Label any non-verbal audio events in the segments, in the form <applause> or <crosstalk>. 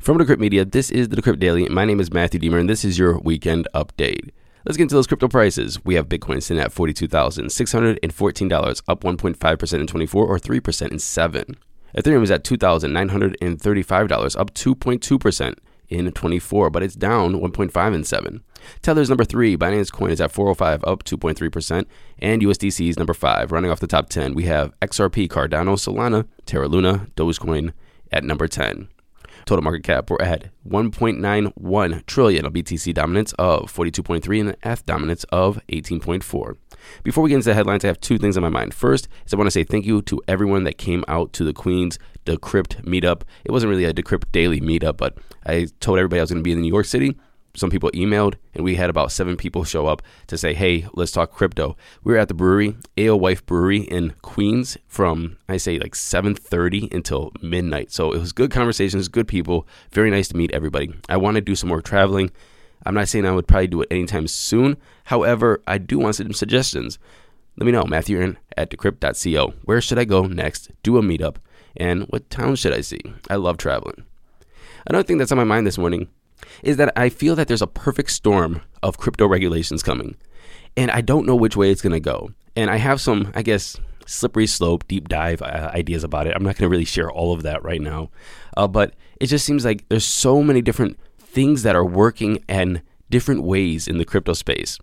From Decrypt Media, this is the Decrypt Daily. My name is Matthew Diemer, and this is your weekend update. Let's get into those crypto prices. We have Bitcoin sitting at $42,614, up 1.5% in 24 or 3% in 7. Ethereum is at $2,935, up 2.2% in 24, but it's down 1.5 in 7. Tether's number 3, Binance Coin is at 405, up 2.3%, and USDC is number 5. Running off the top 10, we have XRP, Cardano, Solana, Terra Luna, Dogecoin at number 10. Total market cap, we're at 1.91 trillion, a BTC uh, dominance of 42.3 and an ETH dominance of 18.4. Before we get into the headlines, I have two things on my mind. First is I want to say thank you to everyone that came out to the Queen's Decrypt meetup. It wasn't really a Decrypt daily meetup, but I told everybody I was going to be in New York City some people emailed and we had about seven people show up to say hey let's talk crypto. We were at the brewery Alewife brewery in queens from i say like 7.30 until midnight. So it was good conversations good people very nice to meet everybody. I want to do some more traveling. I'm not saying i would probably do it anytime soon. However i do want some suggestions. Let me know matthew at decrypt.co where should i go next? Do a meetup. And what town should i see? I love traveling. Another thing that's on my mind this morning is that I feel that there's a perfect storm of crypto regulations coming. And I don't know which way it's going to go. And I have some, I guess, slippery slope, deep dive uh, ideas about it. I'm not going to really share all of that right now. Uh, but it just seems like there's so many different things that are working and different ways in the crypto space.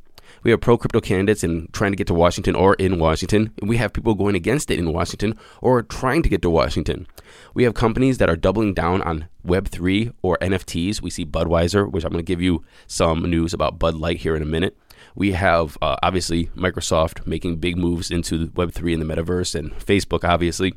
We have pro crypto candidates and trying to get to Washington or in Washington. We have people going against it in Washington or trying to get to Washington. We have companies that are doubling down on Web3 or NFTs. We see Budweiser, which I'm going to give you some news about Bud Light here in a minute. We have uh, obviously Microsoft making big moves into Web3 and the metaverse, and Facebook, obviously.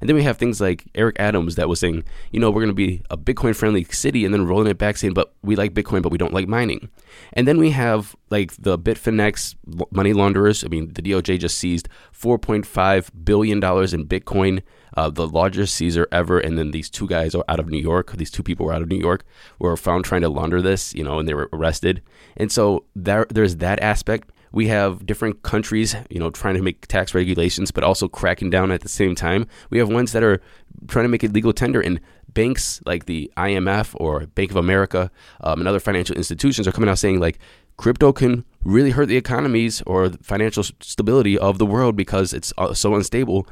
And then we have things like Eric Adams that was saying, you know, we're going to be a Bitcoin friendly city and then rolling it back saying, but we like Bitcoin, but we don't like mining. And then we have like the Bitfinex money launderers. I mean, the DOJ just seized $4.5 billion in Bitcoin, uh, the largest seizure ever. And then these two guys are out of New York. These two people were out of New York, were found trying to launder this, you know, and they were arrested. And so there, there's that aspect we have different countries, you know, trying to make tax regulations, but also cracking down at the same time. We have ones that are trying to make it legal tender, and banks like the IMF or Bank of America um, and other financial institutions are coming out saying like crypto can really hurt the economies or the financial stability of the world because it's uh, so unstable.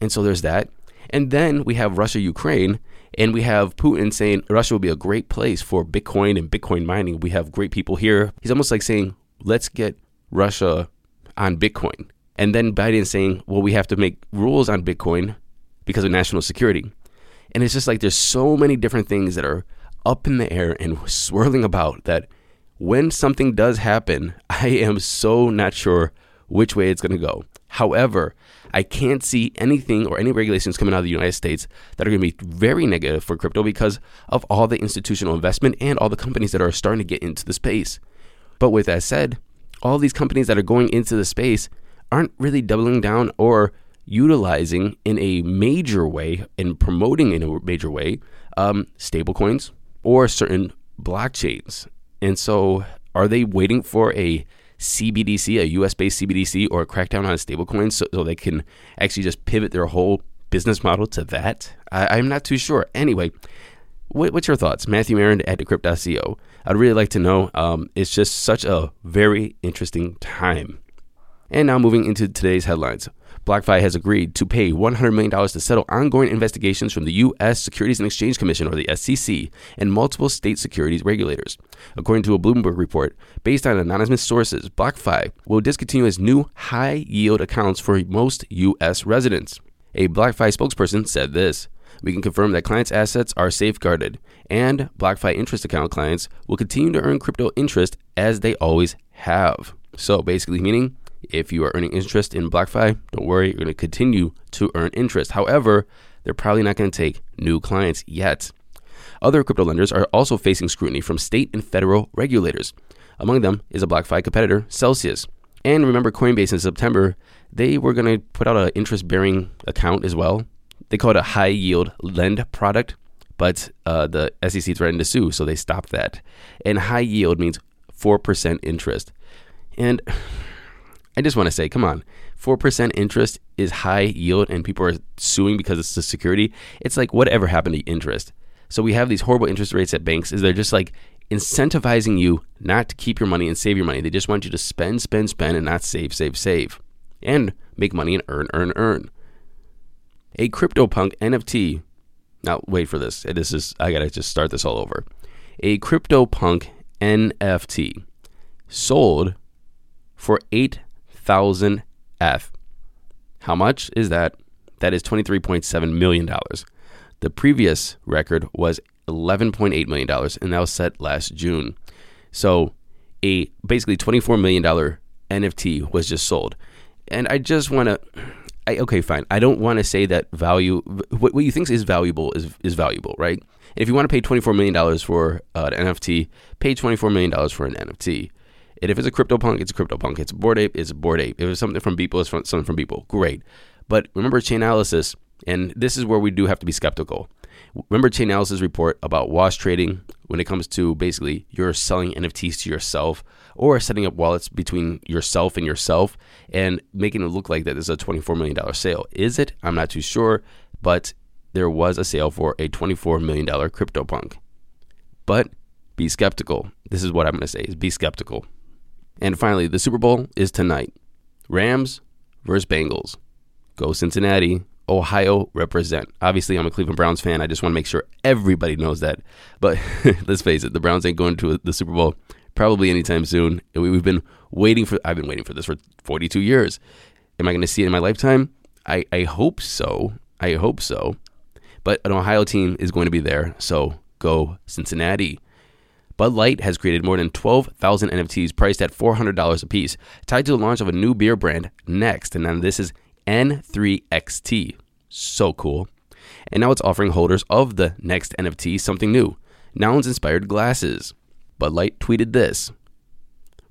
And so there's that. And then we have Russia, Ukraine, and we have Putin saying Russia will be a great place for Bitcoin and Bitcoin mining. We have great people here. He's almost like saying, let's get Russia on Bitcoin. And then Biden saying, well, we have to make rules on Bitcoin because of national security. And it's just like there's so many different things that are up in the air and swirling about that when something does happen, <laughs> I am so not sure which way it's going to go. However, I can't see anything or any regulations coming out of the United States that are going to be very negative for crypto because of all the institutional investment and all the companies that are starting to get into the space. But with that said, all these companies that are going into the space aren't really doubling down or utilizing in a major way and promoting in a major way um, stablecoins or certain blockchains. And so, are they waiting for a CBDC, a US based CBDC, or a crackdown on stablecoins so, so, they can actually just pivot their whole business model to that? I, am not too sure. Anyway, what, what's your thoughts? Matthew Aaron at decrypt.co. I'd really like to know. Um, it's just such a very interesting time. And now moving into today's headlines. BlockFi has agreed to pay $100 million to settle ongoing investigations from the U.S. Securities and Exchange Commission, or the SEC, and multiple state securities regulators. According to a Bloomberg report, based on anonymous sources, BlockFi will discontinue its new high yield accounts for most U.S. residents. A BlockFi spokesperson said this we can confirm that clients' assets are safeguarded, and BlockFi interest account clients will continue to earn crypto interest as they always have. So basically, meaning if you are earning interest in BlockFi, don't worry, you're going to continue to earn interest. However, they're probably not going to take new clients yet. Other crypto lenders are also facing scrutiny from state and federal regulators. Among them is a BlockFi competitor, Celsius. And remember, Coinbase in September, they were going to put out an interest bearing account as well. They call it a high yield lend product, but uh, the SEC threatened to sue, so they stopped that. And high yield means 4% interest. And <sighs> I just want to say, come on, 4% interest is high yield and people are suing because it's a security. It's like whatever happened to interest. So we have these horrible interest rates at banks is they're just like incentivizing you not to keep your money and save your money. They just want you to spend, spend, spend and not save, save, save. And make money and earn, earn, earn. A CryptoPunk NFT. Now wait for this. This is I gotta just start this all over. A CryptoPunk NFT sold for eight thousand ETH. How much is that? That is $23.7 million. The previous record was $11.8 million, and that was set last June. So, a basically $24 million NFT was just sold. And I just want to. I, okay, fine. I don't want to say that value. What, what you think is valuable is is valuable, right? And if you want to pay twenty four million dollars for uh, an NFT, pay twenty four million dollars for an NFT. And if it's a CryptoPunk, it's a CryptoPunk. It's a Bored Ape, it's a Bored Ape. If it's something from people, it's from, something from people. Great. But remember Chainalysis, and this is where we do have to be skeptical. Remember Chain Chainalysis report about wash trading when it comes to basically you're selling NFTs to yourself or setting up wallets between yourself and yourself and making it look like that is a $24 million sale. Is it? I'm not too sure, but there was a sale for a $24 million CryptoPunk. But be skeptical. This is what I'm going to say is be skeptical. And finally, the Super Bowl is tonight. Rams versus Bengals. Go Cincinnati. Ohio represent. Obviously, I'm a Cleveland Browns fan. I just want to make sure everybody knows that. But <laughs> let's face it, the Browns ain't going to the Super Bowl probably anytime soon. We've been waiting for. I've been waiting for this for 42 years. Am I going to see it in my lifetime? I, I hope so. I hope so. But an Ohio team is going to be there. So go Cincinnati. Bud Light has created more than 12,000 NFTs priced at $400 a piece, tied to the launch of a new beer brand, Next. And then this is N3XT. So cool. And now it's offering holders of the Next NFT something new Nouns inspired glasses. Bud Light tweeted this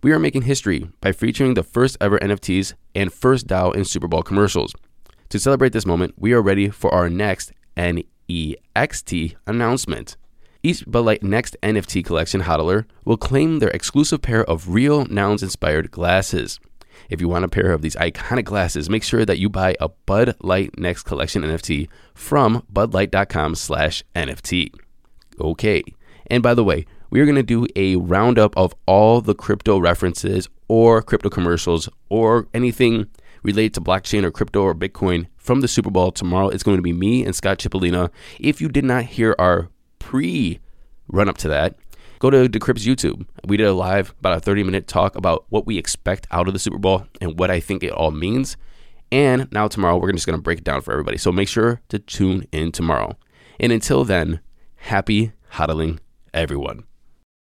We are making history by featuring the first ever NFTs and first DAO in Super Bowl commercials. To celebrate this moment, we are ready for our next NEXT announcement. Each Bud Light Next NFT collection hodler will claim their exclusive pair of real nouns inspired glasses. If you want a pair of these iconic glasses, make sure that you buy a Bud Light Next Collection NFT from budlight.com slash NFT. Okay. And by the way, we are going to do a roundup of all the crypto references or crypto commercials or anything related to blockchain or crypto or Bitcoin from the Super Bowl tomorrow. It's going to be me and Scott Chipolina. If you did not hear our pre run up to that, go to Decrypt's YouTube. We did a live, about a 30 minute talk about what we expect out of the Super Bowl and what I think it all means. And now tomorrow, we're just going to break it down for everybody. So make sure to tune in tomorrow. And until then, happy hodling, everyone.